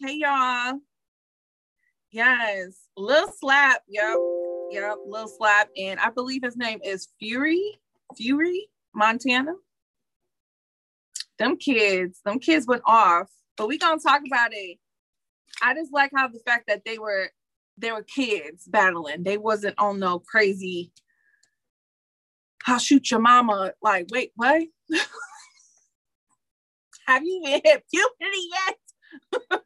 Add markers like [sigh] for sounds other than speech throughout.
Hey, y'all. Yes, Lil Slap. Yep, yep, Lil Slap, and I believe his name is Fury, Fury, Montana. Them kids, them kids went off, but we gonna talk about it. I just like how the fact that they were they were kids battling. They wasn't on no crazy. I'll shoot your mama. Like, wait, what? [laughs] Have you hit puberty yet? [laughs]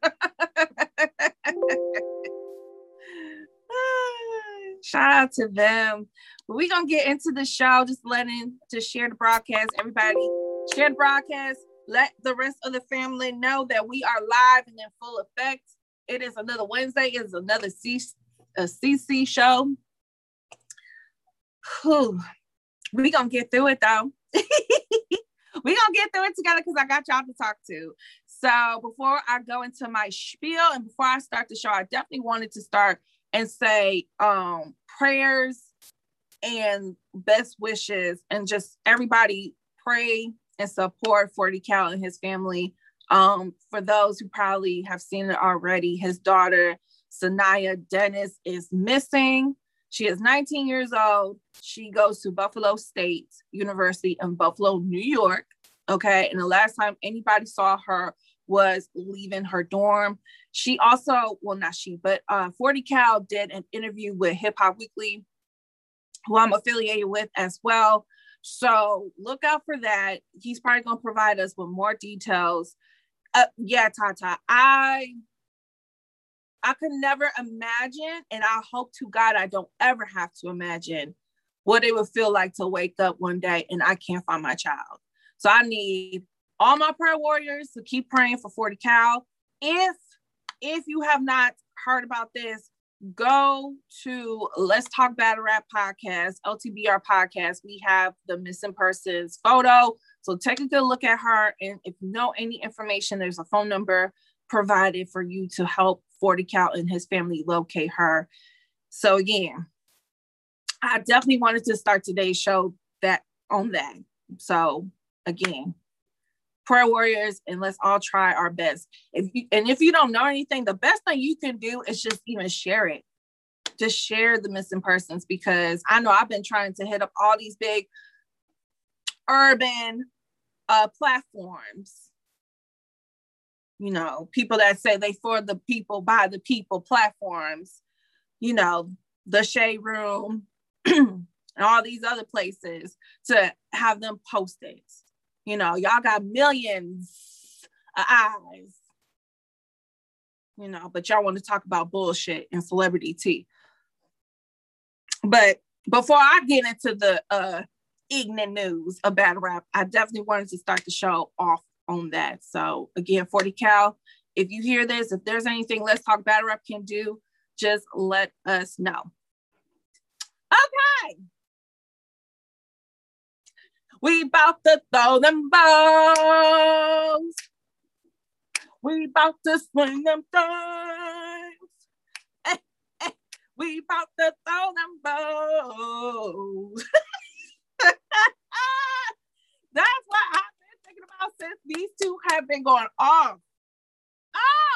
Shout out to them. We're gonna get into the show, just letting to share the broadcast. Everybody share the broadcast. Let the rest of the family know that we are live and in full effect. It is another Wednesday. It is another C- a CC show. Whew. We gonna get through it though. [laughs] we gonna get through it together because I got y'all to talk to. So before I go into my spiel and before I start the show, I definitely wanted to start and say um, prayers and best wishes and just everybody pray and support 40 Cal and his family. Um, for those who probably have seen it already, his daughter, Sanaya Dennis, is missing. She is 19 years old. She goes to Buffalo State University in Buffalo, New York. Okay. And the last time anybody saw her was leaving her dorm. She also, well, not she, but uh, 40 Cal did an interview with Hip Hop Weekly, who I'm affiliated with as well. So look out for that. He's probably going to provide us with more details. Uh, yeah, Tata, I I could never imagine, and I hope to God I don't ever have to imagine what it would feel like to wake up one day and I can't find my child. So I need all my prayer warriors to keep praying for 40 Cal. If if you have not heard about this, go to Let's Talk Battle Rap podcast, LTBR podcast. We have the missing persons photo. So take a good look at her. And if you know any information, there's a phone number provided for you to help 40 Cal and his family locate her. So again, I definitely wanted to start today's show that on that. So again, prayer warriors and let's all try our best. If you and if you don't know anything the best thing you can do is just even share it. Just share the missing persons because i know i've been trying to hit up all these big urban uh platforms. You know people that say they for the people by the people platforms you know the shade room [clears throat] and all these other places to have them posted you know, y'all got millions of eyes. You know, but y'all want to talk about bullshit and celebrity tea. But before I get into the uh ignorant news of battle rap, I definitely wanted to start the show off on that. So again, 40 Cal, if you hear this, if there's anything Let's Talk Battle Rap can do, just let us know. Okay. We about to throw them balls. We about to swing them things. Eh, [laughs] eh. We about to throw them balls. [laughs] That's what I've been thinking about since these two have been going off.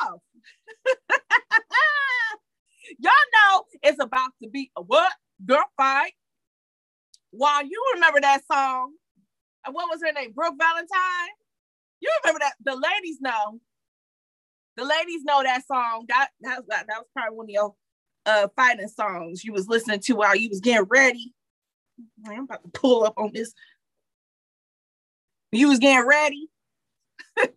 Off. [laughs] Y'all know it's about to be a what? Girl fight. While you remember that song, what was her name? Brooke Valentine. You remember that? The ladies know. The ladies know that song. That that was, that was probably one of your uh fighting songs you was listening to while you was getting ready. I'm about to pull up on this. You was getting ready. [laughs]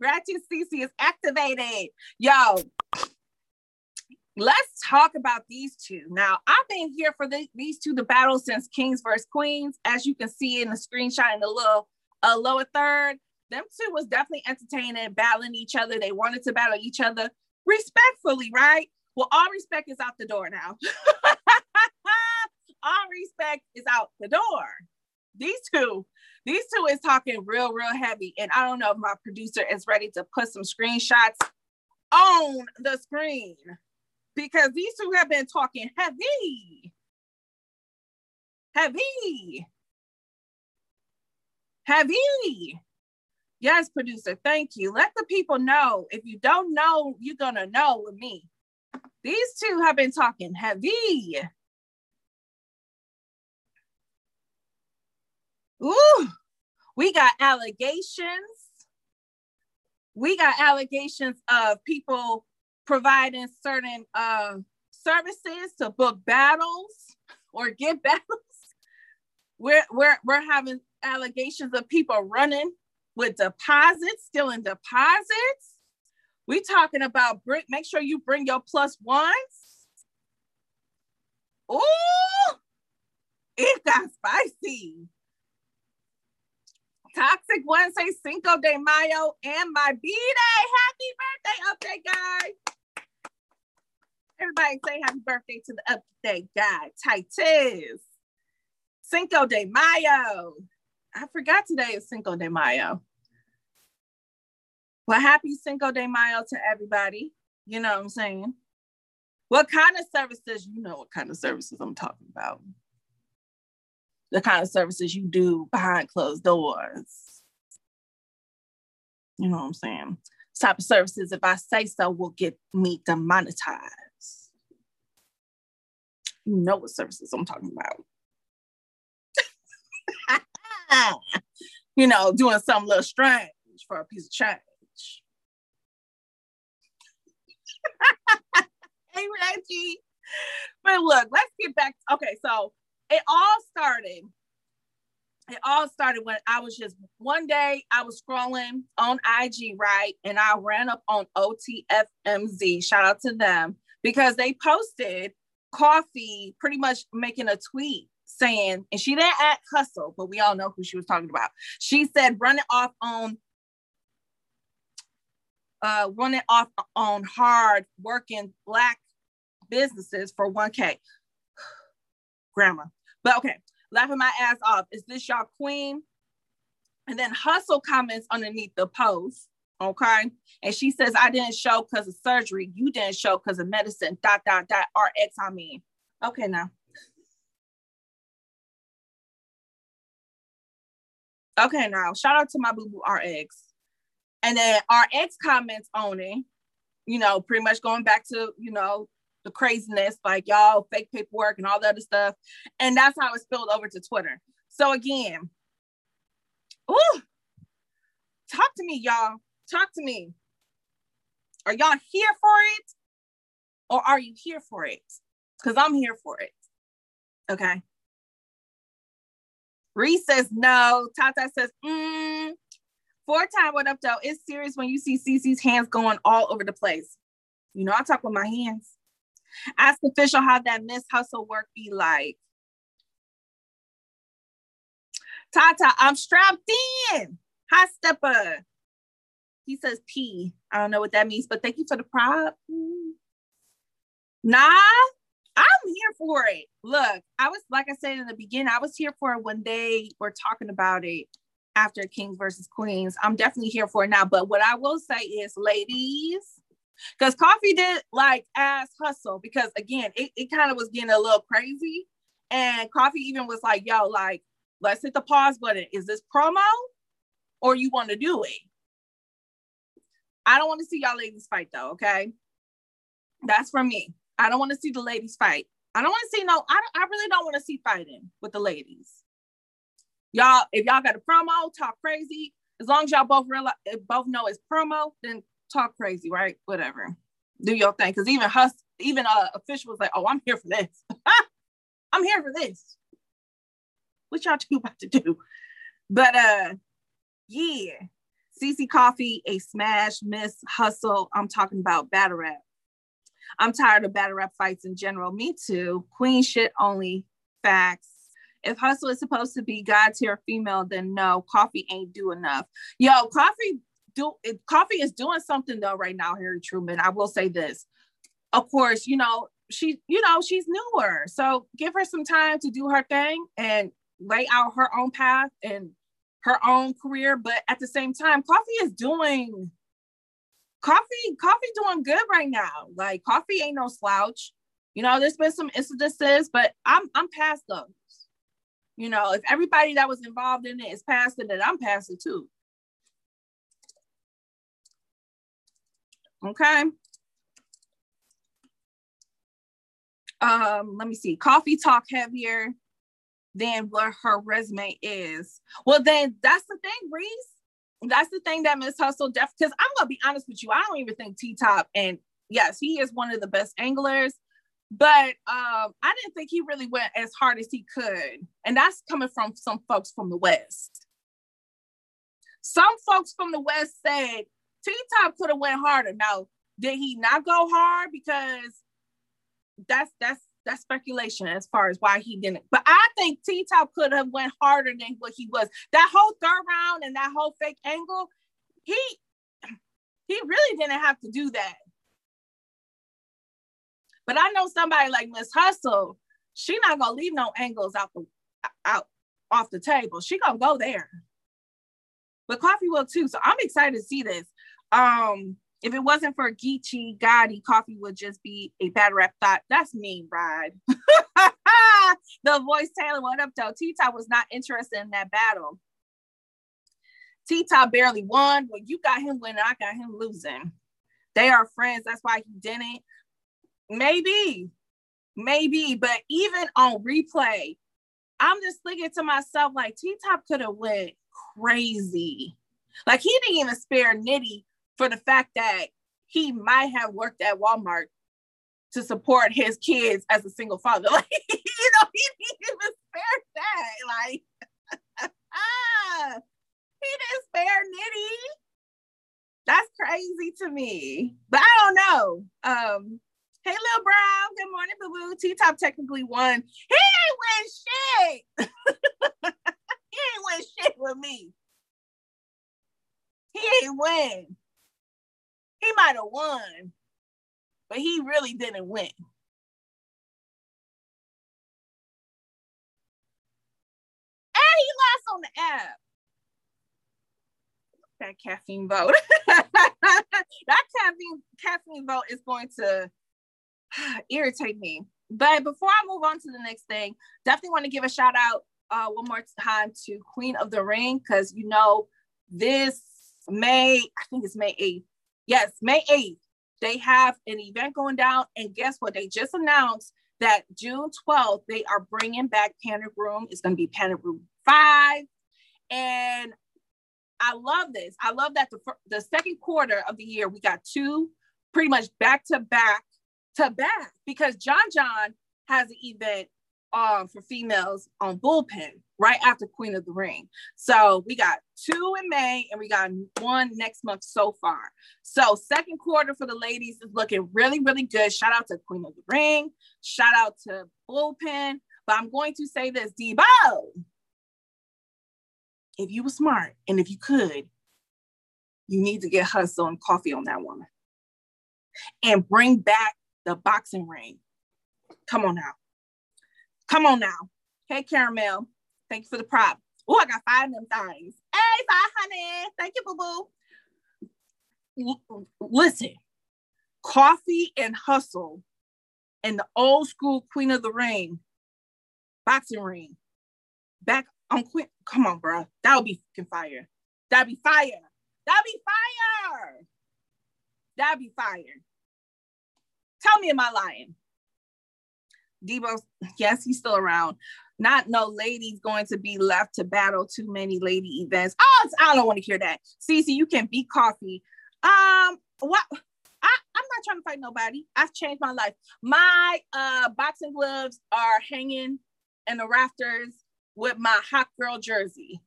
Ratchet CC is activated. Yo, let's talk about these two. Now, I've been here for the, these two, the battle since Kings versus Queens. As you can see in the screenshot in the little uh, lower third, them two was definitely entertaining, battling each other. They wanted to battle each other respectfully, right? Well, all respect is out the door now. [laughs] all respect is out the door. These two, these two is talking real, real heavy. And I don't know if my producer is ready to put some screenshots on the screen because these two have been talking heavy. Heavy. Heavy. Yes, producer. Thank you. Let the people know. If you don't know, you're gonna know with me. These two have been talking heavy. Ooh, we got allegations. We got allegations of people providing certain uh, services to book battles or get [laughs] battles. We're, we're, we're having allegations of people running with deposits, stealing deposits. We talking about bring, make sure you bring your plus ones. Oh, it got spicy. Toxic Wednesday, Cinco de Mayo and my B-Day. Happy birthday, update guy. Everybody say happy birthday to the update guy, Titus. Cinco de Mayo. I forgot today is Cinco de Mayo. Well, happy Cinco de Mayo to everybody. You know what I'm saying? What kind of services? You know what kind of services I'm talking about the kind of services you do behind closed doors. You know what I'm saying? Type of services, if I say so, will get me demonetized. You know what services I'm talking about. [laughs] you know, doing something a little strange for a piece of change. hey, Reggie. But look, let's get back. Okay, so it all started it all started when I was just one day I was scrolling on IG, right? And I ran up on OTFMZ. Shout out to them because they posted coffee pretty much making a tweet saying, and she didn't add hustle, but we all know who she was talking about. She said, running off on uh running off on hard working black businesses for 1K. [sighs] Grammar. But okay, laughing my ass off. Is this y'all queen? And then Hustle comments underneath the post. Okay. And she says, I didn't show because of surgery. You didn't show because of medicine. Dot, dot, dot, RX, I mean. Okay, now. Okay, now shout out to my boo boo RX. And then RX comments on it, you know, pretty much going back to, you know, the craziness, like y'all fake paperwork and all the other stuff. And that's how it spilled over to Twitter. So again, ooh, talk to me, y'all. Talk to me. Are y'all here for it? Or are you here for it? Because I'm here for it. Okay. Reese says no. Tata says, mm. Four time, what up, though? It's serious when you see Cece's hands going all over the place. You know, I talk with my hands. Ask official how that Miss Hustle work be like. Tata, I'm strapped in. Hot stepper. He says P. I don't know what that means, but thank you for the prop. Nah, I'm here for it. Look, I was like I said in the beginning, I was here for it when they were talking about it after Kings versus Queens. I'm definitely here for it now. But what I will say is, ladies, because coffee did like ass hustle because again, it, it kind of was getting a little crazy. And coffee even was like, yo, like, let's hit the pause button. Is this promo or you want to do it? I don't want to see y'all ladies fight though, okay? That's for me. I don't want to see the ladies fight. I don't want to see no, I, I really don't want to see fighting with the ladies. Y'all, if y'all got a promo, talk crazy. As long as y'all both realize both know it's promo, then talk crazy, right? Whatever. Do your thing. Cause even Hus, even uh official was like, oh, I'm here for this. [laughs] I'm here for this. What y'all two about to do? But uh yeah. CC Coffee, a smash, miss, hustle. I'm talking about battle rap. I'm tired of battle rap fights in general. Me too. Queen shit only. Facts. If hustle is supposed to be God tier female, then no, coffee ain't do enough. Yo, coffee do coffee is doing something though right now, Harry Truman. I will say this. Of course, you know, she, you know, she's newer. So give her some time to do her thing and lay out her own path and her own career, but at the same time, Coffee is doing Coffee Coffee doing good right now. Like Coffee ain't no slouch. You know, there's been some incidences, but I'm I'm past those. You know, if everybody that was involved in it is past it, then I'm past it too. Okay. Um, let me see. Coffee talk heavier than what her resume is. Well, then that's the thing, Reese. That's the thing that Miss Hustle def because I'm gonna be honest with you, I don't even think T Top and yes, he is one of the best anglers, but um, I didn't think he really went as hard as he could. And that's coming from some folks from the West. Some folks from the West said T Top could have went harder. Now, did he not go hard? Because that's that's that's speculation as far as why he didn't. But I think T Top could have went harder than what he was. That whole third round and that whole fake angle, he he really didn't have to do that. But I know somebody like Miss Hustle, she not gonna leave no angles out the out off the table. She gonna go there. But Coffee will too. So I'm excited to see this. Um, if it wasn't for Geechee Gotti, coffee would just be a bad rap thought. That's me, Ride. [laughs] the voice Taylor, what up, though? Oh, T Top was not interested in that battle. T Top barely won. When you got him winning, I got him losing. They are friends. That's why he didn't. Maybe, maybe, but even on replay, I'm just thinking to myself, like T Top could have went crazy. Like he didn't even spare Nitty for the fact that he might have worked at Walmart to support his kids as a single father. [laughs] Like, you know, he didn't even spare that. Like, [laughs] ah, he didn't spare Nitty. That's crazy to me. But I don't know. Um, hey, Lil Brown. Good morning, boo boo. T Top technically won. He ain't win shit. [laughs] he ain't win shit with me. He ain't win he might have won, but he really didn't win. And he lost on the app. That caffeine vote. [laughs] that caffeine caffeine vote is going to [sighs] irritate me. But before I move on to the next thing, definitely want to give a shout out uh, one more time to Queen of the Ring because you know this May, I think it's May 8th, Yes, May 8th, they have an event going down. And guess what? They just announced that June 12th, they are bringing back Panic Room. It's going to be Panic Room 5. And I love this. I love that the, the second quarter of the year, we got two pretty much back to back to back because John John has an event um, for females on Bullpen right after Queen of the Ring. So we got two in May and we got one next month so far. So second quarter for the ladies is looking really, really good. Shout out to Queen of the Ring. Shout out to Bullpen. But I'm going to say this, Debo. If you were smart and if you could, you need to get hustle and coffee on that woman. And bring back the boxing ring. Come on now. Come on now. Hey, Caramel. Thank you for the prop. Oh, I got five of them things. Hey, bye, honey. Thank you, boo boo. listen, coffee and hustle and the old school Queen of the Ring boxing ring back on Queen. Come on, bro. That would be fucking fire. That'd be fire. That'd be fire. That'd be fire. Tell me, am I lying? Debo, yes, he's still around. Not no ladies going to be left to battle too many lady events. Oh, I don't want to hear that. Cece, you can beat coffee. Um, what? I, I'm not trying to fight nobody. I've changed my life. My uh, boxing gloves are hanging in the rafters with my hot girl jersey.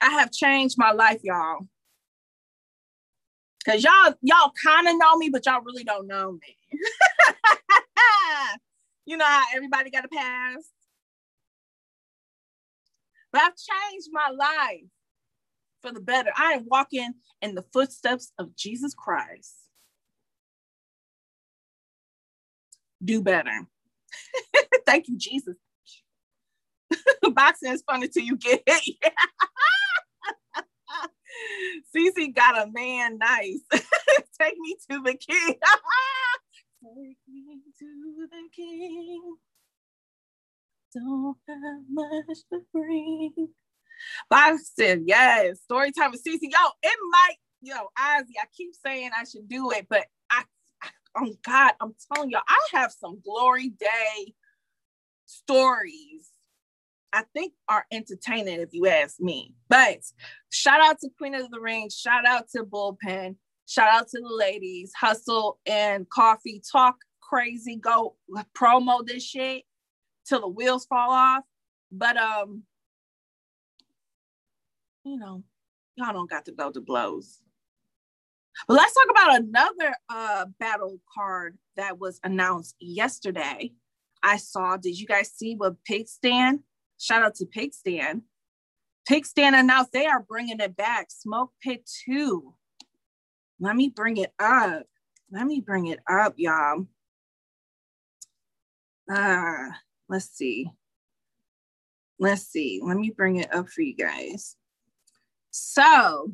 I have changed my life, y'all. Cause y'all, y'all kind of know me, but y'all really don't know me. [laughs] [laughs] you know how everybody got a past. But I've changed my life for the better. I am walking in the footsteps of Jesus Christ. Do better. [laughs] Thank you, Jesus. [laughs] Boxing is fun until you get hit. Cece got a man nice. Take me to the king. Take me to the king. Don't have much to bring. Boston, yes. Story time with Cece. Yo, it might yo, Ozzy, I keep saying I should do it, but I, I oh God, I'm telling y'all, I have some glory day stories I think are entertaining if you ask me. But shout out to Queen of the Ring, shout out to Bullpen, shout out to the ladies, hustle and coffee, talk crazy, go promo this shit till the wheels fall off. But um, you know, y'all don't got to go to blows. But let's talk about another uh battle card that was announced yesterday. I saw. Did you guys see what Pig Stand Shout out to Pig Stand. Pig Stand announced they are bringing it back. Smoke Pit 2. Let me bring it up. Let me bring it up, y'all. Uh, let's see. Let's see. Let me bring it up for you guys. So,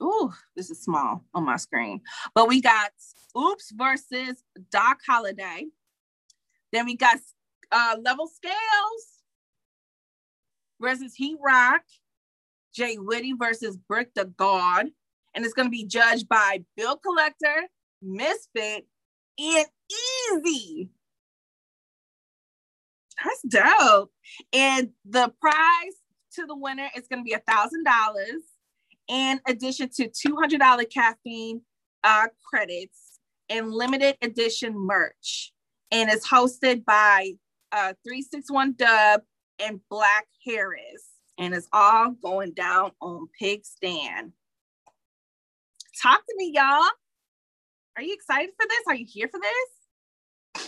oh, this is small on my screen. But we got Oops versus Doc Holiday. Then we got uh, Level Scales versus Heat Rock, Jay Whitty versus Brick the God. And it's going to be judged by Bill Collector, Misfit, and Easy. That's dope. And the prize to the winner is going to be a thousand dollars in addition to $200 caffeine uh, credits and limited edition merch. And it's hosted by uh, 361 Dub and Black Harris. And it's all going down on Pig Stand. Talk to me, y'all. Are you excited for this? Are you here for this?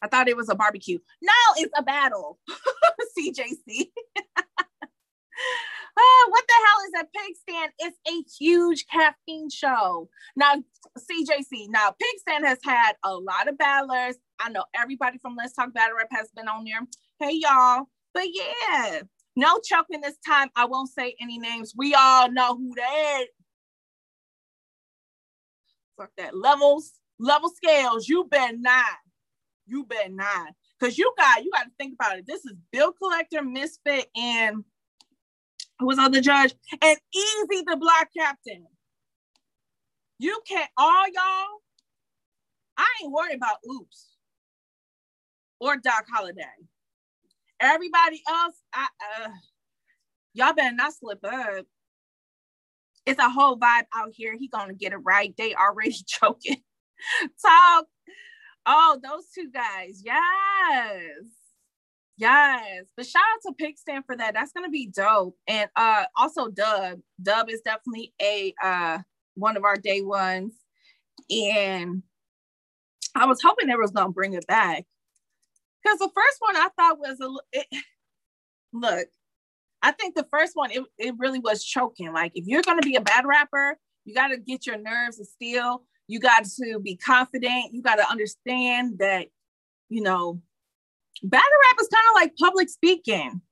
I thought it was a barbecue. No, it's a battle. [laughs] CJC. [laughs] oh, what the hell is a pig stand? It's a huge caffeine show. Now, CJC, now pig stand has had a lot of battlers. I know everybody from Let's Talk Battle Rap has been on there. Hey, y'all. But yeah, no choking this time. I won't say any names. We all know who that. Fuck that. Levels, level scales. You bet not. You bet not. Cause you got you got to think about it. This is Bill Collector, Misfit, and who was on the judge, and Easy the Block Captain. You can't all y'all. I ain't worried about oops or Doc Holiday. Everybody else, I, uh, y'all better not slip up. It's a whole vibe out here. He gonna get it right. They already [laughs] joking. Talk. Oh, those two guys. Yes. Yes. But shout out to Pig Stand for that. That's gonna be dope. And uh also Dub. Dub is definitely a uh one of our day ones. And I was hoping they was gonna bring it back because the first one I thought was a it, look. I think the first one it, it really was choking. Like if you're gonna be a bad rapper, you got to get your nerves of steel. You got to be confident. You got to understand that, you know, battle rap is kind of like public speaking.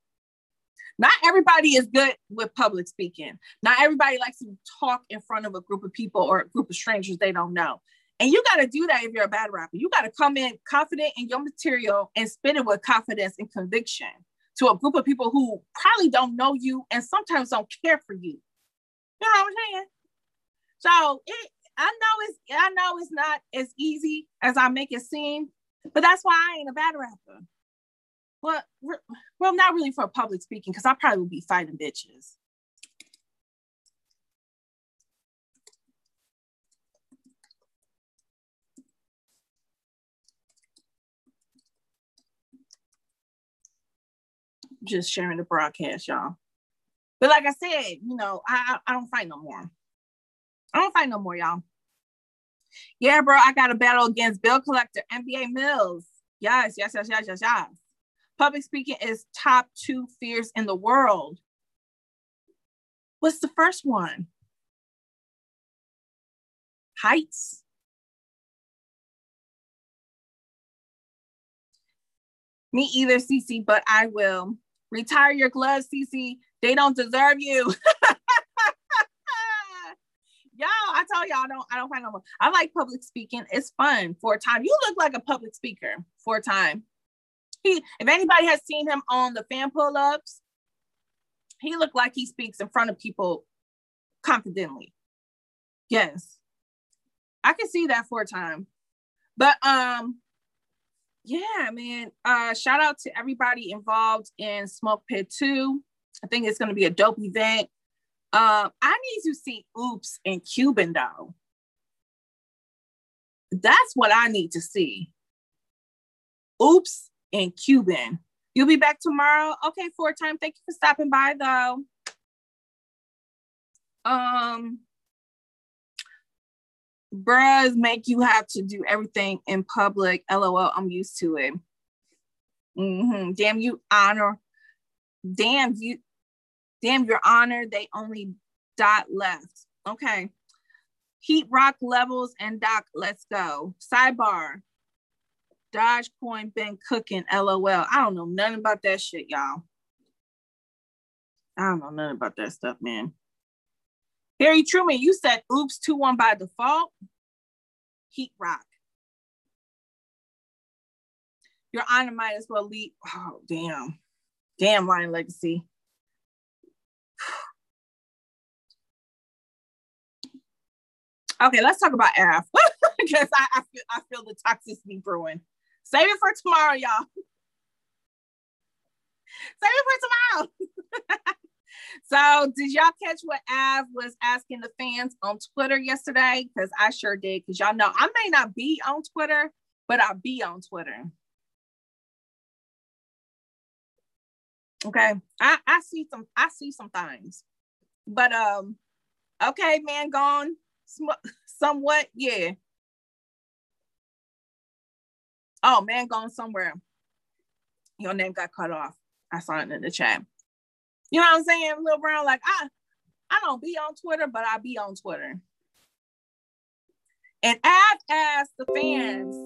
Not everybody is good with public speaking. Not everybody likes to talk in front of a group of people or a group of strangers they don't know. And you got to do that if you're a bad rapper. You got to come in confident in your material and spin it with confidence and conviction to a group of people who probably don't know you and sometimes don't care for you. You know what I'm saying? So it, I know it's I know it's not as easy as I make it seem, but that's why I ain't a bad rapper. Well, well, not really for public speaking, because I probably would be fighting bitches. Just sharing the broadcast, y'all. But like I said, you know, I I don't fight no more. I don't fight no more, y'all. Yeah, bro, I got a battle against Bill Collector, NBA Mills. Yes, yes, yes, yes, yes, yes. Public speaking is top two fears in the world. What's the first one? Heights. Me either, CC, but I will. Retire your gloves, Cece. They don't deserve you. [laughs] y'all, I tell y'all, I don't, I don't find no more. I like public speaking. It's fun for a time. You look like a public speaker for a time. He, if anybody has seen him on the fan pull-ups, he looked like he speaks in front of people confidently. Yes. I can see that for a time. But um yeah, man. Uh shout out to everybody involved in Smoke Pit 2. I think it's gonna be a dope event. Um, I need to see Oops and Cuban though. That's what I need to see. Oops and Cuban. You'll be back tomorrow. Okay, four time. Thank you for stopping by though. Um bros make you have to do everything in public. LOL, I'm used to it. Mm-hmm. Damn you honor. Damn you, damn your honor. They only dot left. Okay. Heat rock levels and doc, let's go. Sidebar. Dogecoin been cooking, lol. I don't know nothing about that shit, y'all. I don't know nothing about that stuff, man. Harry Truman, you said oops 2 1 by default. Heat rock. Your honor might as well lead. Oh, damn. Damn, Lion Legacy. Okay, let's talk about F [laughs] because I, I, feel I feel the toxicity brewing. Save it for tomorrow, y'all. [laughs] Save it for tomorrow. [laughs] so, did y'all catch what Av was asking the fans on Twitter yesterday? Because I sure did. Because y'all know I may not be on Twitter, but I'll be on Twitter. Okay, I, I see some I see some things, but um, okay, man, gone sm- somewhat, yeah. Oh, man, gone somewhere. Your name got cut off. I saw it in the chat. You know what I'm saying, Lil Brown? Like I, I don't be on Twitter, but I be on Twitter. And I've asked the fans,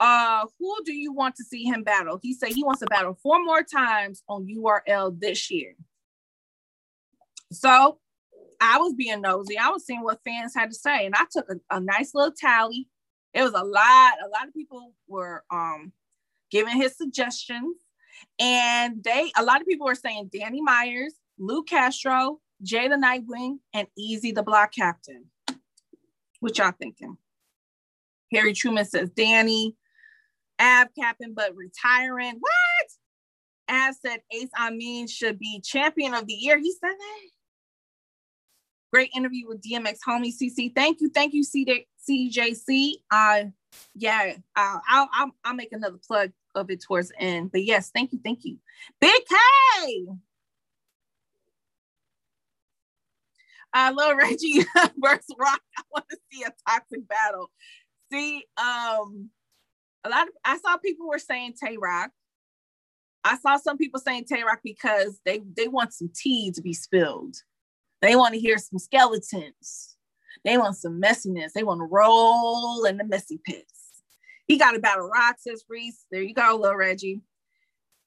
uh, who do you want to see him battle? He said he wants to battle four more times on URL this year. So I was being nosy. I was seeing what fans had to say, and I took a, a nice little tally. It was a lot. A lot of people were um, giving his suggestions, and they a lot of people are saying Danny Myers, Lu Castro, Jay the Nightwing, and Easy the Block Captain. What y'all thinking? Harry Truman says Danny, Ab Captain, but retiring. What? Av said Ace Amin should be champion of the year. He said that. Great interview with DMX homie CC. Thank you, thank you, CJC. Uh, yeah, uh, I'll, I'll I'll make another plug of it towards the end. But yes, thank you, thank you. Big K. I love [laughs] Reggie versus Rock. I want to see a toxic battle. See, um, a lot of I saw people were saying Tay Rock. I saw some people saying Tay Rock because they they want some tea to be spilled. They want to hear some skeletons. They want some messiness. They want to roll in the messy pits. He got a rock, says Reese. There you go, little Reggie.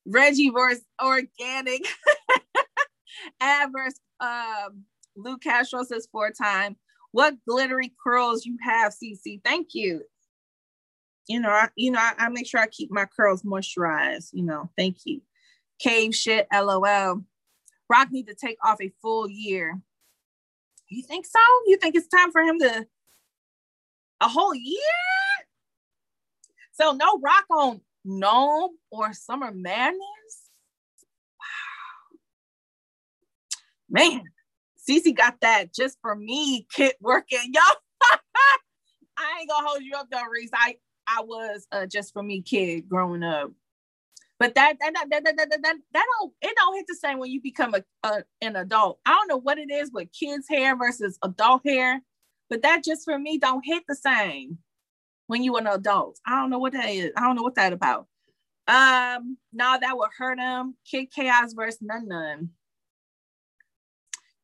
Reggie versus Organik. [laughs] Adverse um, Luke Castro says four time. What glittery curls you have, CC. Thank you. You know, I, you know, I, I make sure I keep my curls moisturized. You know, thank you. Cave shit, lol. Rock need to take off a full year. You think so? You think it's time for him to a whole year? So no rock on NOME or Summer Madness? Wow. Man, Cece got that just for me kit working. [laughs] Y'all, I ain't gonna hold you up though, Reese. I, I was a just for me kid growing up. But that that that that that, that, that, that don't it don't hit the same when you become a, a an adult. I don't know what it is with kids' hair versus adult hair, but that just for me don't hit the same when you were an adult. I don't know what that is. I don't know what that about. Um, no, that would hurt him. Kid Chaos versus None None.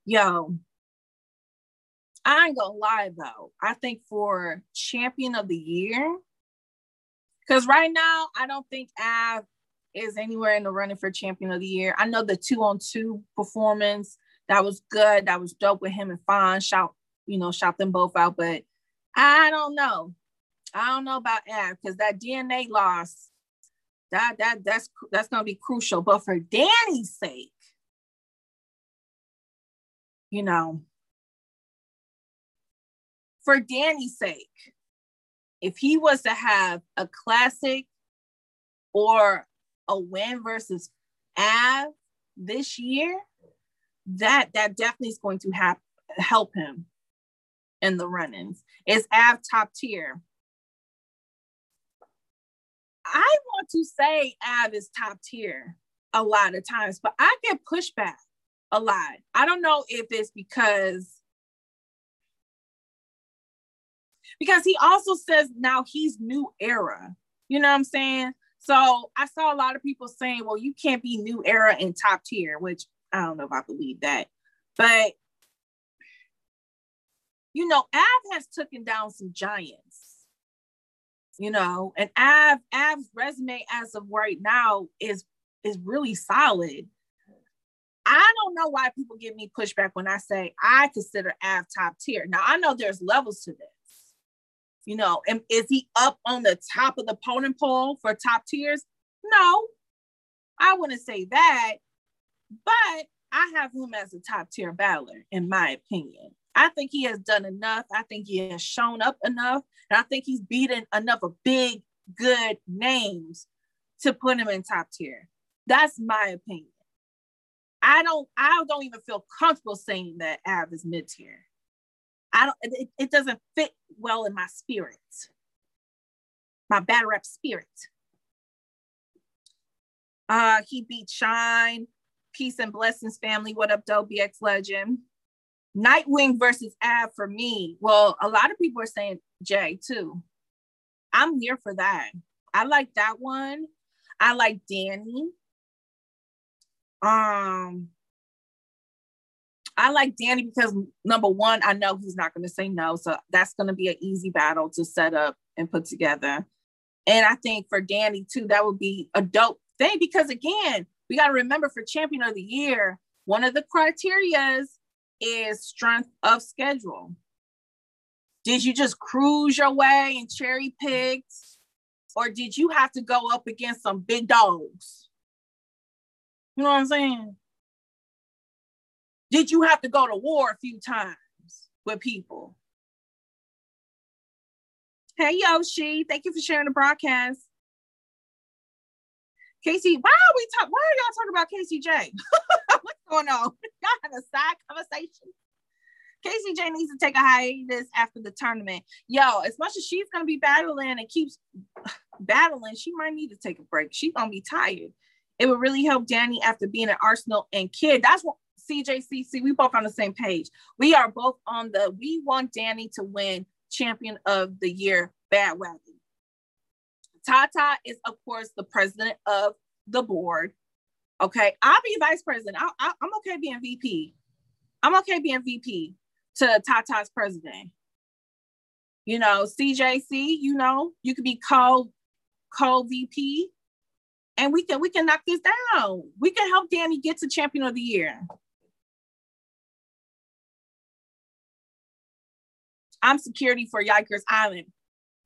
Yo, I ain't gonna lie though. I think for champion of the year, because right now I don't think Av is anywhere in the running for champion of the year. I know the two on two performance that was good. That was dope with him and Fawn. Shout, you know, shout them both out. But I don't know. I don't know about Av because that DNA loss, that that that's that's gonna be crucial. But for Danny's sake, you know, for Danny's sake, if he was to have a classic or a win versus Av this year, that that definitely is going to have help him in the run-ins. Is Av top tier? I want to say Av is top tier a lot of times, but I get pushback a lot. I don't know if it's because because he also says now he's new era. You know what I'm saying? So I saw a lot of people saying, well, you can't be new era and top tier, which I don't know if I believe that. But you know, Av has taken down some giants. You know, and Av Av's resume as of right now is is really solid. I don't know why people give me pushback when I say I consider Av top tier. Now I know there's levels to this. You know, and is he up on the top of the opponent poll for top tiers? No, I wouldn't say that, but I have him as a top tier battler, in my opinion. I think he has done enough. I think he has shown up enough. And I think he's beaten enough of big, good names to put him in top tier. That's my opinion. I don't I don't even feel comfortable saying that Av is mid tier. I don't it, it doesn't fit well in my spirit. My bad rep spirit. Uh he beat Shine, Peace and Blessings family. What up, Dope BX legend? Nightwing versus Av for me. Well, a lot of people are saying Jay too. I'm here for that. I like that one. I like Danny. Um, I like Danny because number one, I know he's not going to say no. So that's going to be an easy battle to set up and put together. And I think for Danny too, that would be a dope thing because again, we got to remember for champion of the year, one of the criterias is strength of schedule. Did you just cruise your way and cherry picked? Or did you have to go up against some big dogs? You know what I'm saying? Did you have to go to war a few times with people? Hey Yoshi, thank you for sharing the broadcast. Casey, why are we talking? Why are y'all talking about KCJ? [laughs] What's going on? [laughs] Y'all have a side conversation. KCJ needs to take a hiatus after the tournament. Yo, as much as she's gonna be battling and keeps [sighs] battling, she might need to take a break. She's gonna be tired. It would really help Danny after being at Arsonal and Kid. That's what CJCC. We both on the same page. We are both on the. We want Danny to win Champion of the Year Bad Wagon. Tata is, of course, the president of the board. Okay, I'll be vice president. I, I, I'm okay being VP. I'm okay being VP to Tata's president. You know, CJC, you know, you could be co co VP and we can we can knock this down. We can help Danny get to champion of the year. I'm security for Yikers Island.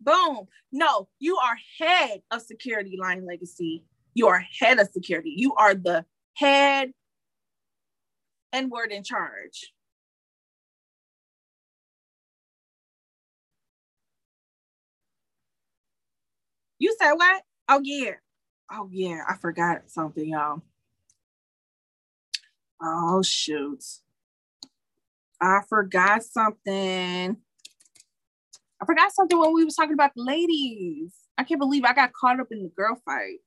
Boom. No, you are head of security line legacy. You are head of security. You are the head and word in charge. You said what? Oh yeah. Oh yeah, I forgot something, y'all. Oh shoot. I forgot something. I forgot something when we was talking about the ladies. I can't believe I got caught up in the girl fight.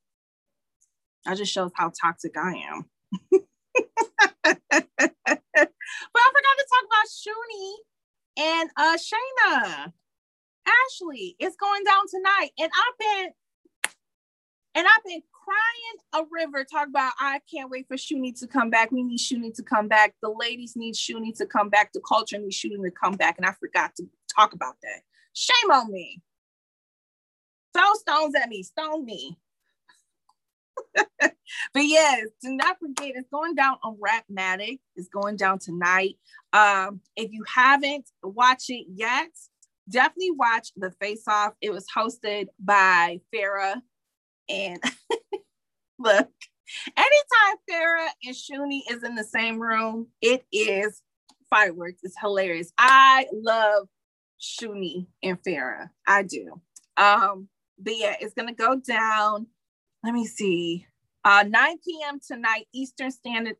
That just shows how toxic I am. [laughs] but I forgot to talk about Shuni and uh Shayna. Ashley it's going down tonight. And I've been and I've been crying a river, talk about I can't wait for Shuni to come back. We need Shuni to come back. The ladies need Shuni to come back. The culture needs Shuni to come back. And I forgot to talk about that. Shame on me. Throw stones at me, stone me. [laughs] but yes, do not forget it's going down on Rapmatic. It's going down tonight. Um, if you haven't watched it yet, definitely watch the face off. It was hosted by Farah. And [laughs] look, anytime Farah and Shuni is in the same room, it is fireworks. It's hilarious. I love Shuni and Farah. I do. Um, but yeah, it's gonna go down. Let me see. Uh, 9 p.m. tonight, Eastern Standard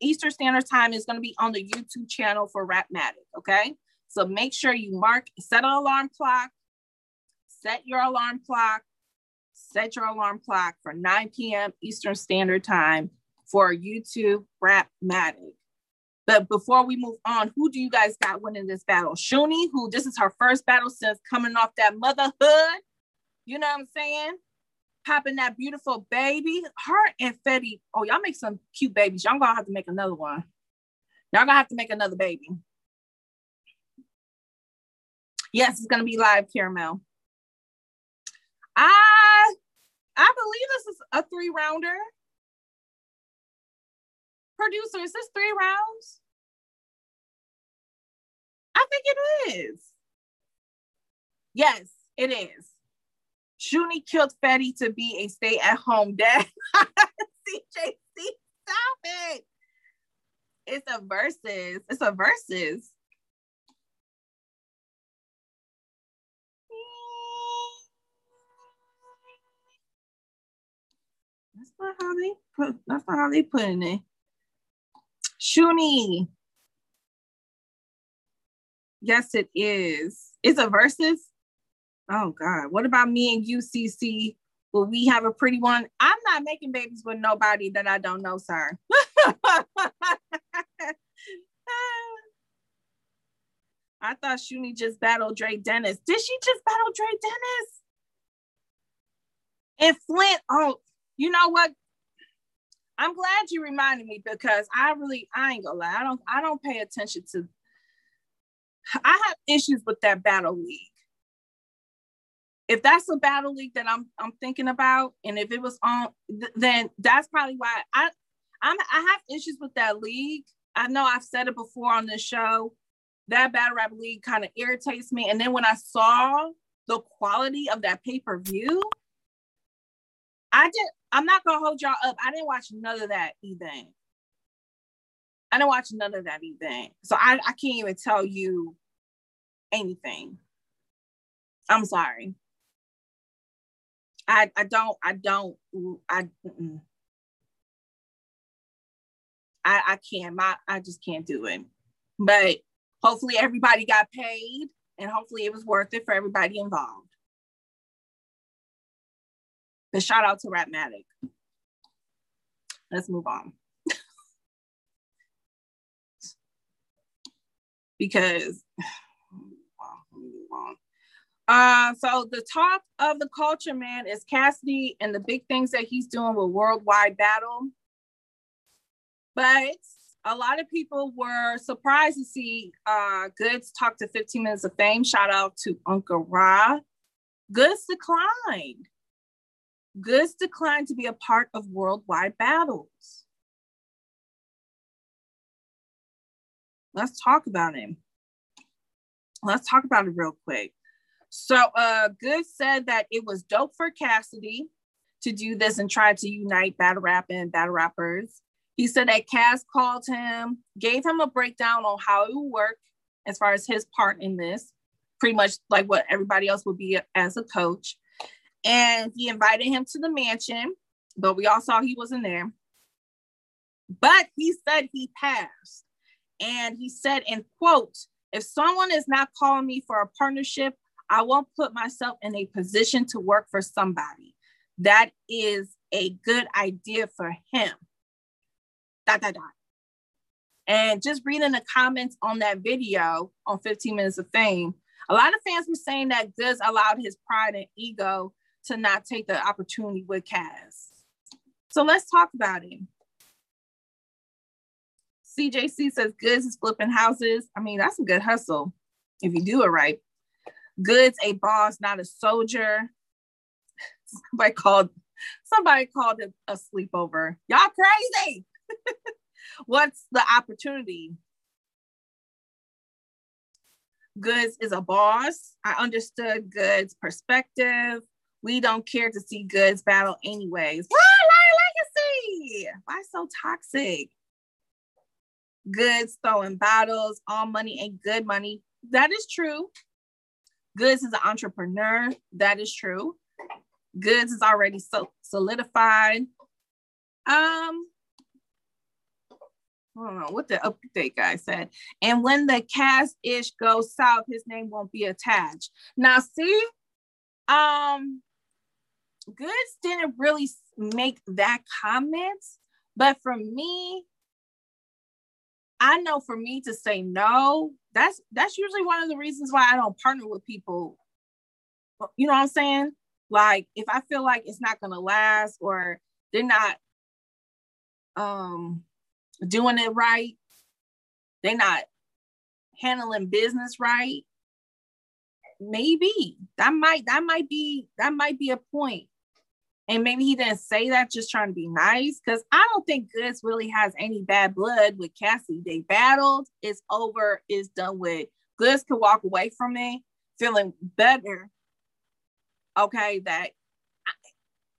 Eastern Standard Time is gonna be on the YouTube channel for Rapmatic. Okay, so make sure you mark, set an alarm clock, set your alarm clock, set your alarm clock for 9 p.m. Eastern Standard Time for YouTube Rapmatic. But before we move on, who do you guys got winning this battle? Shuni, who this is her first battle since coming off that motherhood. You know what I'm saying? Popping that beautiful baby. Her and Fetty. Oh, y'all make some cute babies. Y'all gonna have to make another one. Y'all gonna have to make another baby. Yes, it's gonna be live, Caramel. I I believe this is a three rounder. Producer, is this three rounds? I think it is. Yes, it is. Shuni killed Fetty to be a stay at home dad. [laughs] CJC, stop it. It's a versus. It's a versus. That's not how they put. That's not how they put it. Shuni. Yes, it is. It's a versus. Oh God. What about me and UCC? Will we have a pretty one? I'm not making babies with nobody that I don't know, sir. [laughs] I thought Shuni just battled Dre Dennis. Did she just battle Dre Dennis? And Flint, oh, you know what? I'm glad you reminded me because I really I ain't gonna lie. I don't I don't pay attention to I have issues with that battle league. If that's a battle league that I'm I'm thinking about, and if it was on, then that's probably why I I'm I have issues with that league. I know I've said it before on this show. That battle rap league kind of irritates me. And then when I saw the quality of that pay per view, I did. I'm not gonna hold y'all up. I didn't watch none of that event. I didn't watch none of that event, so I, I can't even tell you anything. I'm sorry. I I don't I don't I I I can't my I just can't do it. But hopefully everybody got paid and hopefully it was worth it for everybody involved. But shout out to Rapmatic. Let's move on. [laughs] because [sighs] uh, so the talk of the culture, man, is Cassidy and the big things that he's doing with Worldwide Battle. But a lot of people were surprised to see uh, Goodz talk to 15 Minutes of Fame. Shout out to Uncle Ra. Goodz declined. Goodz declined to be a part of worldwide battles. Let's talk about him. Let's talk about it real quick. So, uh, Goodz said that it was dope for Cassidy to do this and try to unite battle rap and battle rappers. He said that Cass called him, gave him a breakdown on how it would work as far as his part in this, pretty much like what everybody else would be as a coach and he invited him to the mansion, but we all saw he wasn't there. But he said he passed. And he said, in quote, if someone is not calling me for a partnership, I won't put myself in a position to work for somebody. That is a good idea for him. Dot, dot, dot. And just reading the comments on that video on 15 Minutes of Fame, a lot of fans were saying that Goodz allowed his pride and ego to not take the opportunity with Cass. So let's talk about him. CJC says Goodz is flipping houses. I mean, that's a good hustle if you do it right. Goodz a boss, not a soldier. Somebody called somebody called it a sleepover. Y'all crazy. [laughs] What's the opportunity? Goodz is a boss. I understood Goodz' perspective. We don't care to see Goodz battle anyways. Why legacy? Why so toxic? Goodz throwing battles, all money ain't good money. That is true. Goodz is an entrepreneur. That is true. Goodz is already so solidified. Um, I don't know what the update guy said. And when the cast ish goes south, his name won't be attached. Now, see, um, Goodz didn't really make that comment, but for me, I know for me to say no, that's that's usually one of the reasons why I don't partner with people. You know what I'm saying? Like if I feel like it's not gonna last or they're not um doing it right, they're not handling business right, maybe that might that might be that might be a point and maybe he didn't say that just trying to be nice because I don't think Goodz really has any bad blood with Cassie. They battled, it's over, it's done with. Goodz could walk away from me feeling better. Okay, that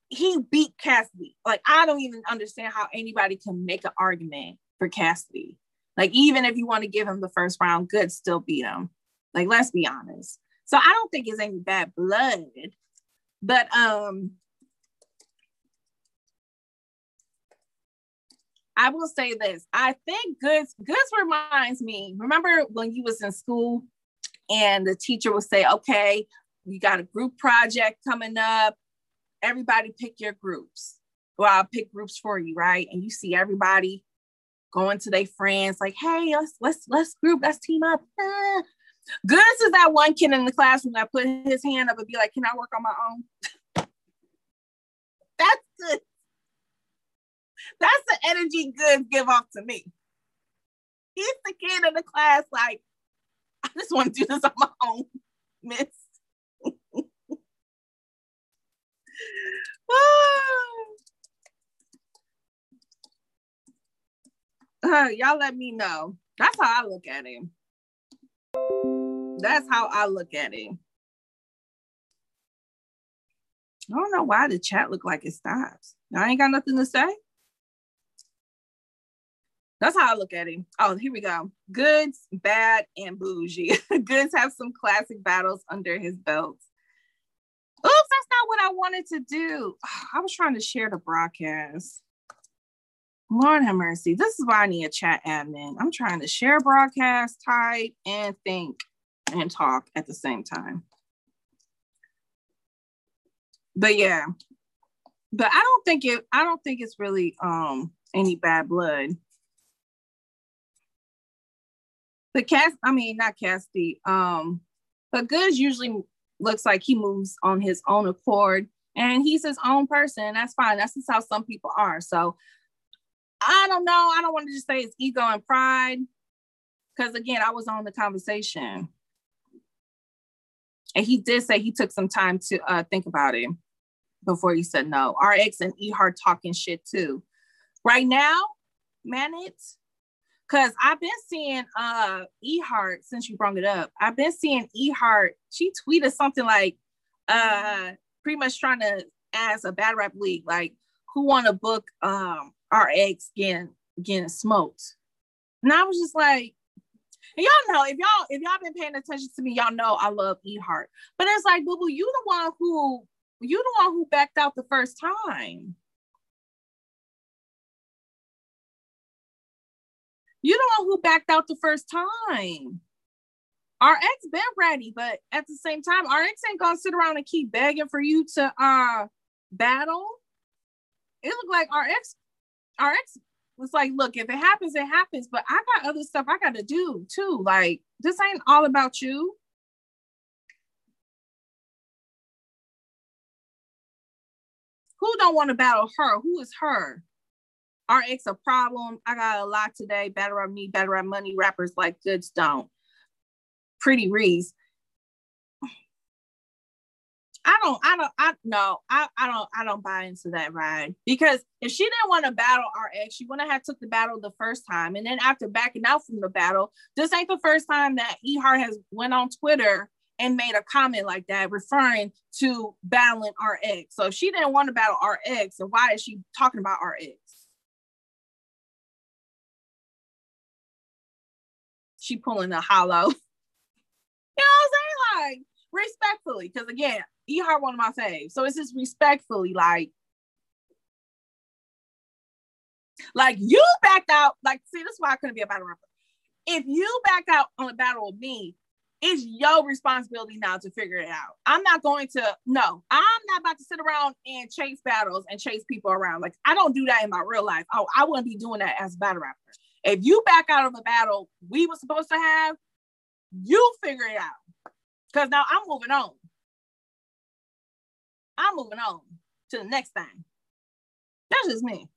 he beat Cassidy. Like, I don't even understand how anybody can make an argument for Cassidy. Like, even if you want to give him the first round, Goodz still beat him. Like, let's be honest. So I don't think it's any bad blood. But um I will say this. I think Goodz Goodz reminds me. Remember when you was in school and the teacher would say, "Okay, you got a group project coming up. Everybody pick your groups." Well, I'll pick groups for you, right? And you see everybody going to their friends, like, "Hey, let's let's let's group, let's team up." Ah. Goodz is that one kid in the classroom that put his hand up and be like, "Can I work on my own?" [laughs] That's good. That's the energy Goodz give off to me. He's the kid in the class, like, I just want to do this on my own, miss. [sighs] uh, y'all let me know. That's how I look at him. That's how I look at him. I don't know why the chat look like it stops. I ain't got nothing to say. That's how I look at him. Oh, here we go. Goodz, bad, and bougie. [laughs] Goodz have some classic battles under his belt. Oops, that's not what I wanted to do. [sighs] I was trying to share the broadcast. Lord have mercy. This is why I need a chat admin. I'm trying to share broadcast, type, and think and talk at the same time. But yeah. But I don't think it I don't think it's really um any bad blood the cast, I mean, not Cassidy, um, but Goodz usually looks like he moves on his own accord and he's his own person. That's fine. That's just how some people are. So I don't know. I don't want to just say it's ego and pride. Because again, I was on the conversation. And he did say he took some time to uh, think about it before he said no. RX and Ehart talking shit too. Right now, man, it's Cause I've been seeing uh Ehart since you brought it up. I've been seeing Ehart. She tweeted something like uh pretty much trying to ask a bad rap league, like who want to book um RX getting getting smoked. And I was just like, y'all know if y'all if y'all been paying attention to me, y'all know I love Ehart. But it's like, boo boo, you the one who you the one who backed out the first time. You the one who backed out the first time. RX been ready, but at the same time, RX ain't gonna sit around and keep begging for you to uh battle. It looked like our RX RX was like, look, if it happens, it happens, but I got other stuff I gotta do too. Like, this ain't all about you. Who don't want to battle her? Who is her? RX a problem. I got a lot today. Better on me, better on money. Rappers like Goodz don't. Pretty Reese. I don't, I don't, I no, I, I don't, I don't buy into that ride because if she didn't want to battle RX, she wouldn't have took the battle the first time, and then after backing out from the battle, this ain't the first time that Ehart has went on Twitter and made a comment like that, referring to battling RX. So if she didn't want to battle RX, then why is she talking about RX? She pulling a hollow. [laughs] you know what I'm saying? Like, respectfully, because again, E Heart one of my faves. So it's just respectfully, like, like you backed out. Like, see, this is why I couldn't be a battle rapper. If you back out on a battle with me, it's your responsibility now to figure it out. I'm not going to, no, I'm not about to sit around and chase battles and chase people around. Like, I don't do that in my real life. Oh, I wouldn't be doing that as a battle rapper. If you back out of a battle we were supposed to have, you figure it out. Because now I'm moving on. I'm moving on to the next thing. That's just me.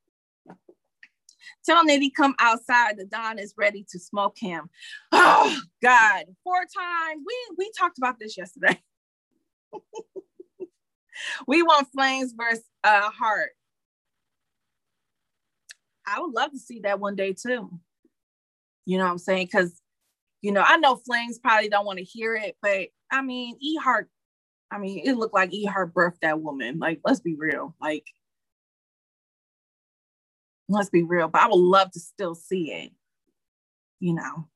Tell Nitty come outside. The Don is ready to smoke him. [sighs] Oh God, four times. We we talked about this yesterday. [laughs] we want Flames versus uh Heart. I would love to see that one day too. You know what I'm saying? Because you know, I know Flames probably don't want to hear it, but I mean, E Heart, I mean, it looked like E Heart birthed that woman. Like, let's be real. Like, let's be real, but I would love to still see it, you know.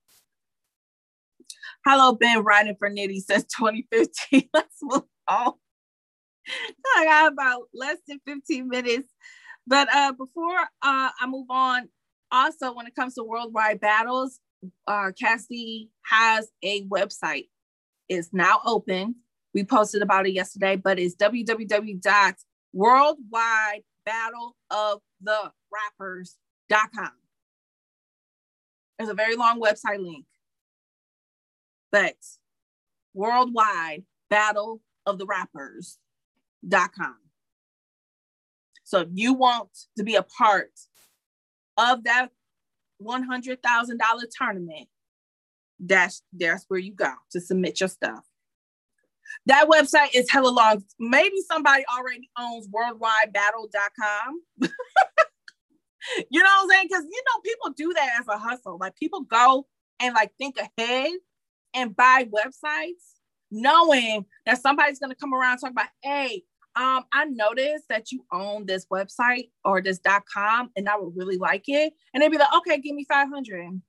Hello, been writing for Nitty since [laughs] 2015. Let's move on. I got about less than 15 minutes. But uh, before uh, I move on, also when it comes to worldwide battles, uh, Cassidy has a website. It's now open. We posted about it yesterday, but it's www.worldwidebattleoftherappers.com. It's a very long website link, but worldwide battle of the rappers.com. So if you want to be a part of that $100,000 tournament, that's that's where you go to submit your stuff. That website is hella long. Maybe somebody already owns worldwidebattle.com. [laughs] you know what I'm saying? Because you know, people do that as a hustle. Like people go and like think ahead and buy websites, knowing that somebody's gonna come around and talk about, hey, um, I noticed that you own this website or this .com, and I would really like it. And they'd be like, okay, give me 500.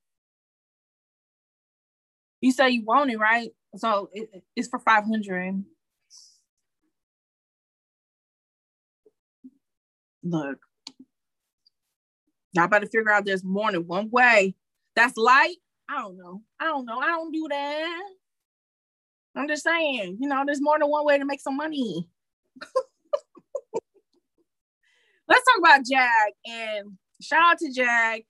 You say you want it, right? So it, it's for 500. Look, y'all about to figure out there's more than one way. That's light. I don't know. I don't know. I don't do that. I'm just saying, you know, there's more than one way to make some money. Let's talk about Jag and shout out to Jag.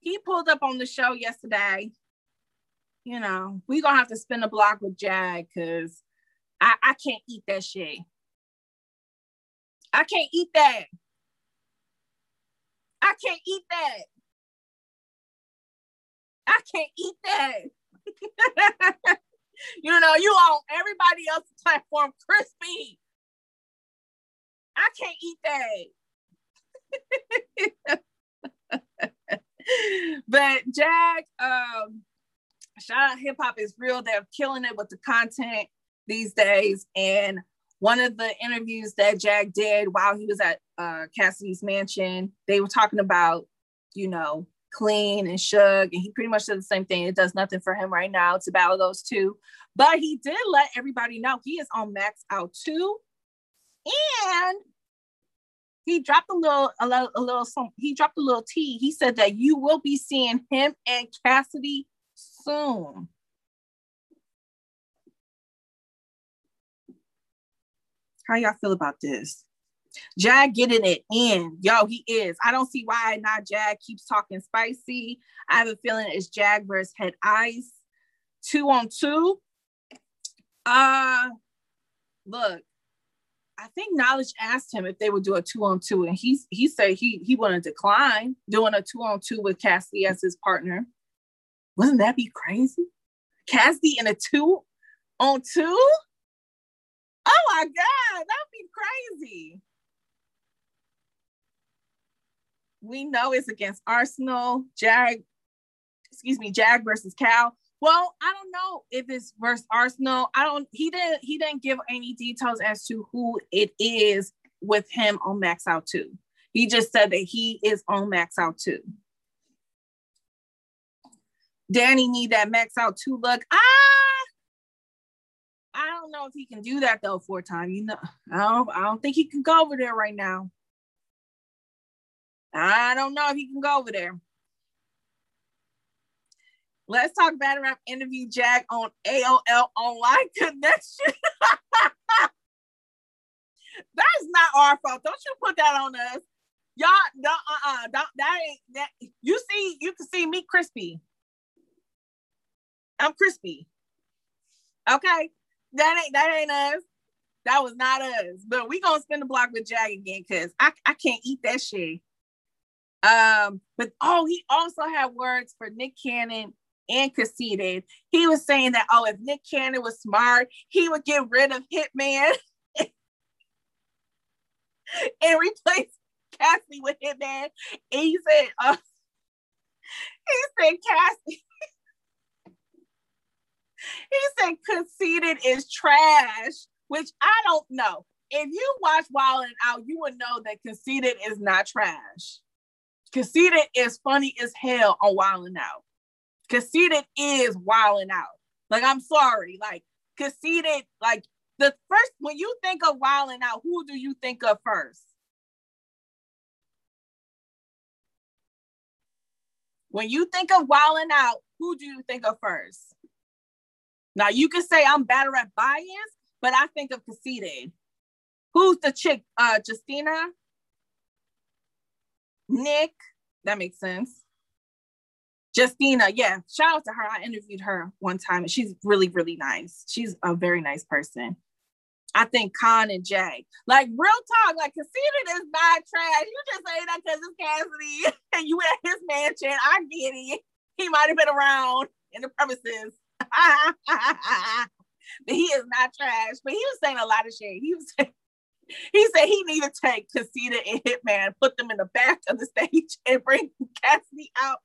He pulled up on the show yesterday. You know, we gonna have to spin a block with Jag because I, I can't eat that shit. I can't eat that. I can't eat that. I can't eat that. [laughs] you know, you on everybody else's platform crispy. I can't eat that. [laughs] but Jag, um, shout out hip hop is real. They're killing it with the content these days. And one of the interviews that Jag did while he was at uh, Cassidy's mansion, they were talking about, you know, clean and Suge, and he pretty much said the same thing. It does nothing for him right now to battle those two, but he did let everybody know he is on max out too, and he dropped a little, a little, a little some. He dropped a little tea. He said that you will be seeing him and Cassidy soon. How y'all feel about this? Jag getting it in. Yo, he is. I don't see why not Jag keeps talking spicy. I have a feeling it's Jag versus Head Ice. Two on two. Uh look, I think Knowledge asked him if they would do a two on two, and he he said he he wouldn't decline doing a two on two with Cassidy as his partner. Wouldn't that be crazy? Cassidy in a two on two? Oh my god, that'd be crazy. We know it's against Arsonal, Jag, excuse me, Jag versus Cal. Well, I don't know if it's versus Arsonal. I don't. He didn't. He didn't give any details as to who it is with him on Max Out Two. He just said that he is on Max Out Two. Danny need that Max Out Two look. Ah, I don't know if he can do that though for a time. You know, I don't I don't think he can go over there right now. I don't know if he can go over there. Let's talk battle rap interview Jag on AOL online [laughs] connection. That's not our fault. Don't you put that on us. Y'all don't uh-uh. Don't that ain't that you see you can see me crispy. I'm crispy. Okay. That ain't that ain't us. That was not us. But we gonna spin the block with Jag again because I, I can't eat that shit. Um, but oh, he also had words for Nick Cannon and conceited. He was saying that oh, if Nick Cannon was smart, he would get rid of Hitman [laughs] and replace Cassie with Hitman. And he said, uh, [laughs] he said Cassie. [laughs] he said conceited is trash, which I don't know. If you watch Wild and Out, you would know that conceited is not trash. Conceited is funny as hell on Wild and Out. Conceited is Wild and Out. Like I'm sorry, like conceited, like the first when you think of Wild and Out, who do you think of first? When you think of wilding out, who do you think of first? Now you can say I'm better at bias, but I think of conceited. Who's the chick? Uh, Justina, Nick. That makes sense. Justina, yeah. Shout out to her. I interviewed her one time, and she's really, really nice. She's a very nice person. I think Khan and Jay. Like real talk, like conceited is not trash. You just say that because it's Cassidy [laughs] and you at his mansion. I get it. He might have been around in the premises. [laughs] but he is not trash. But he was saying a lot of shit. He was saying, he said he needed to take Conceited and Hitman, put them in the back of the stage, and bring Cassidy out.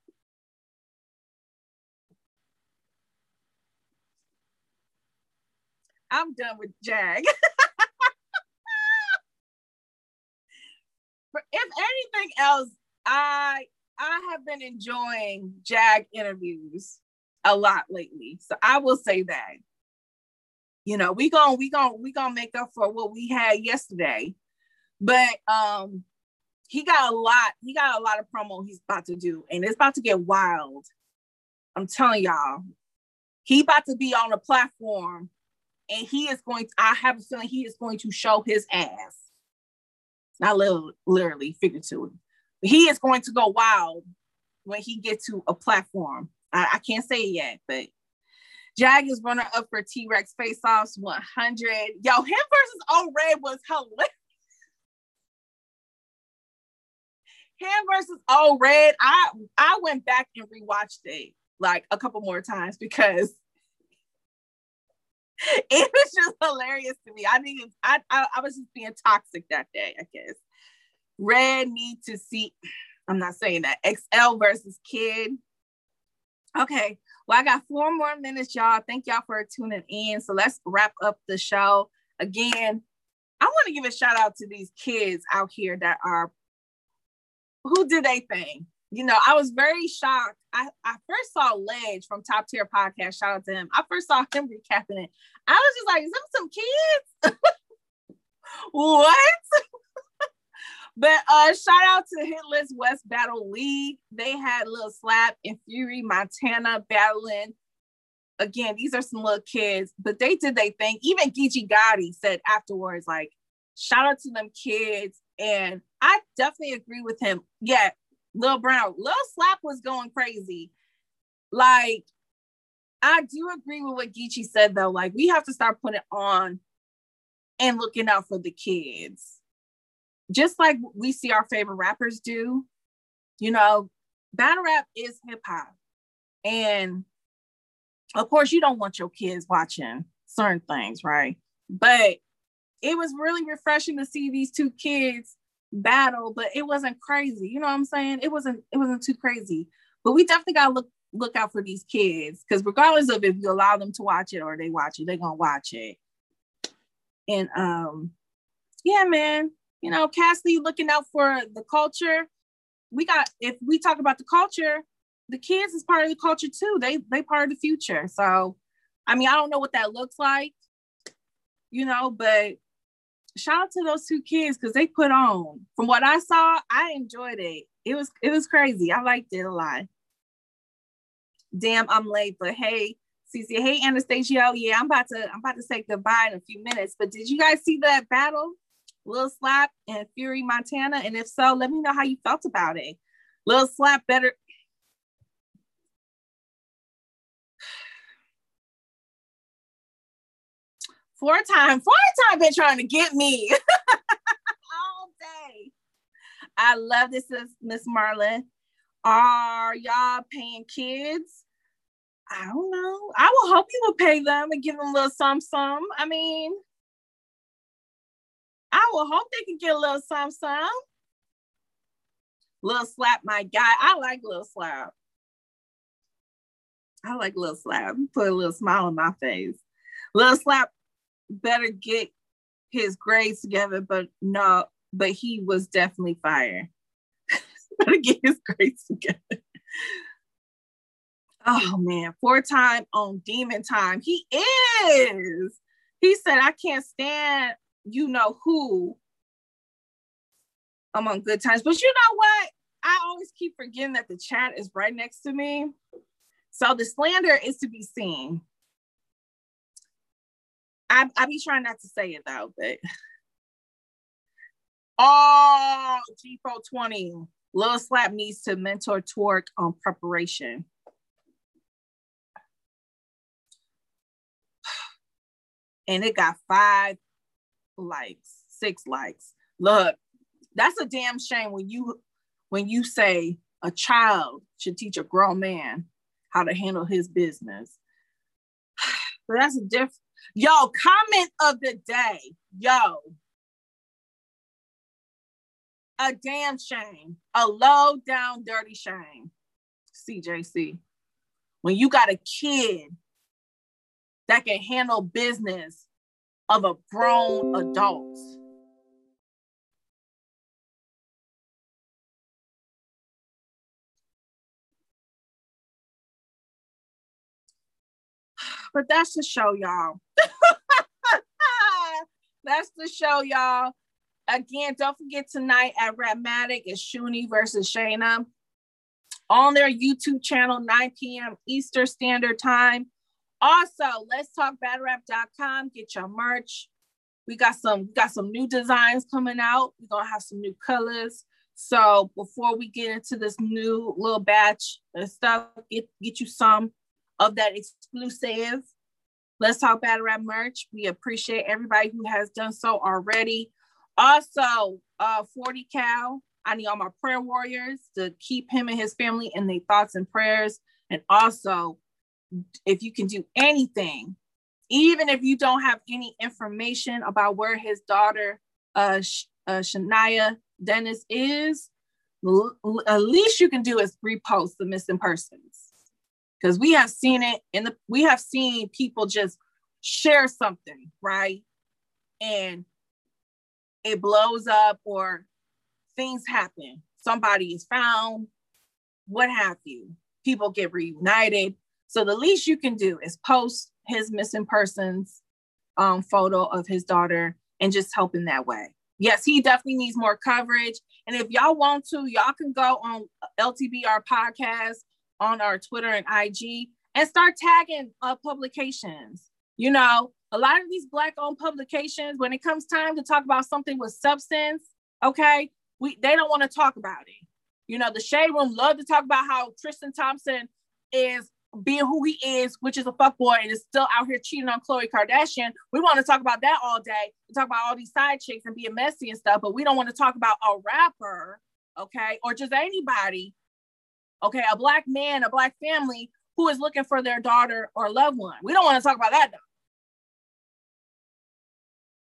I'm done with Jag. [laughs] if anything else, I I have been enjoying Jag interviews a lot lately. So I will say that. You know, we going we going we going to make up for what we had yesterday. But um he got a lot he got a lot of promo he's about to do and it's about to get wild. I'm telling y'all. He about to be on a platform and he is going to, I have a feeling he is going to show his ass. Not literally, literally figuratively. He is going to go wild when he gets to a platform. I, I can't say it yet, but Jag is runner up for T Rex Face Offs 100. Yo, him versus O Red was hilarious. Him versus O Red. I I went back and rewatched it like a couple more times because [laughs] it was just hilarious to me. I think I, I I was just being toxic that day, I guess. Red need to see. I'm not saying that. XL versus Kid. Okay. Well, I got four more minutes, y'all. Thank y'all for tuning in. So let's wrap up the show. Again, I want to give a shout out to these kids out here that are who did they thing you know, I was very shocked. I, I first saw Ledge from Top Tier Podcast. Shout out to him. I first saw him [laughs] recapping it. I was just like, is them some kids? [laughs] what? [laughs] but uh shout out to Hitless West Battle League. They had Little Slap and Fury Montana battling. Again, these are some little kids, but they did they thing. Even Geechi Gotti said afterwards, like, shout out to them kids. And I definitely agree with him. Yeah, Lil Brown, Lil Slap was going crazy. Like, I do agree with what Geechi said though. Like, we have to start putting on and looking out for the kids. Just like we see our favorite rappers do. You know, battle rap is hip hop. And of course, you don't want your kids watching certain things, right? But it was really refreshing to see these two kids battle, but it wasn't crazy. You know what I'm saying? It wasn't it wasn't too crazy. But we definitely gotta look look out for these kids because regardless of if you allow them to watch it or they watch it, they're gonna watch it. And um, yeah, man, you know, Cassidy looking out for the culture. We got if we talk about the culture, the kids is part of the culture too. They they part of the future. So I mean, I don't know what that looks like. you know, but shout out to those two kids because they put on. From what I saw, I enjoyed it. It was it was crazy. I liked it a lot. Damn, I'm late, but hey, Cece, hey Anastasia. Yeah, I'm about to I'm about to say goodbye in a few minutes. But did you guys see that battle? Lil Slap and Fury Montana? And if so, let me know how you felt about it. Lil Slap better four time, four time been trying to get me [laughs] all day. I love this, Miss Marlin. Are y'all paying kids? I don't know. I will hope you will pay them and give them a little some some. I mean, I will hope they can get a little some some. Little slap, my guy. I like little slap. I like little slap. Put a little smile on my face. Little slap better get his grades together, but no, but he was definitely fire. [laughs] better get his grades together. Oh man, four time on demon time. He is. He said, I can't stand you know who among good times. But you know what? I always keep forgetting that the chat is right next to me. So the slander is to be seen. I, I be trying not to say it though, but oh G420. Lil Slap needs to mentor Torque on preparation. [sighs] And it got five likes, six likes. Look, that's a damn shame when you when you say a child should teach a grown man how to handle his business. [sighs] but that's a different Yo, comment of the day. Yo. A damn shame. A low down dirty shame. CJC. When you got a kid that can handle business of a grown adult. But that's the show, y'all. [laughs] that's the show, y'all. Again, don't forget tonight at Rapmatic is Shuni versus Shayna on their YouTube channel, 9 p.m. Eastern Standard Time. Also, let's talk battlerap.com. Get your merch. We got some got some new designs coming out. We're gonna have some new colors. So before we get into this new little batch of stuff, get get you some of that exclusive. Let's talk battle rap merch. We appreciate everybody who has done so already. Also, uh, 40 Cal. I need all my prayer warriors to keep him and his family in their thoughts and prayers. And also, if you can do anything, even if you don't have any information about where his daughter, uh, uh Shania Dennis is, l- at least you can do is repost the missing persons because we have seen it in the we have seen people just share something right? And it blows up or things happen. Somebody is found what have you. People get reunited. So the least you can do is post his missing persons um, photo of his daughter and just help in that way. Yes he definitely needs more coverage. And if y'all want to y'all can go on ltbr podcast on our Twitter and IG and start tagging uh, publications. You know, a lot of these Black owned publications, when it comes time to talk about something with substance, okay, we they don't want to talk about it. You know, the Shade Room love to talk about how Tristan Thompson is being who he is, which is a fuck boy, and is still out here cheating on Khloe Kardashian. We want to talk about that all day and talk about all these side chicks and being messy and stuff, but we don't want to talk about a rapper, okay, or just anybody okay, a black man, a black family who is looking for their daughter or loved one. We don't want to talk about that though.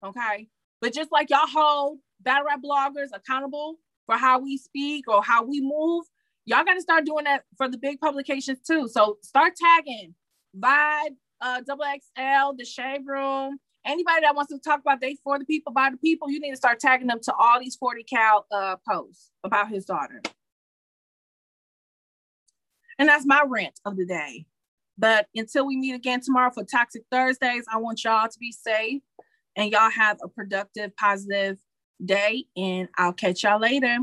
Okay. But just like y'all hold battle rap bloggers accountable for how we speak or how we move, y'all got to start doing that for the big publications too. So start tagging Vibe, uh, XL, The Shade Room, anybody that wants to talk about they for the people, by the people, you need to start tagging them to all these 40 cal uh, posts about his daughter. And that's my rant of the day. But until we meet again tomorrow for Toxic Thursdays, I want y'all to be safe. and y'all have a productive, positive day. And I'll catch y'all later.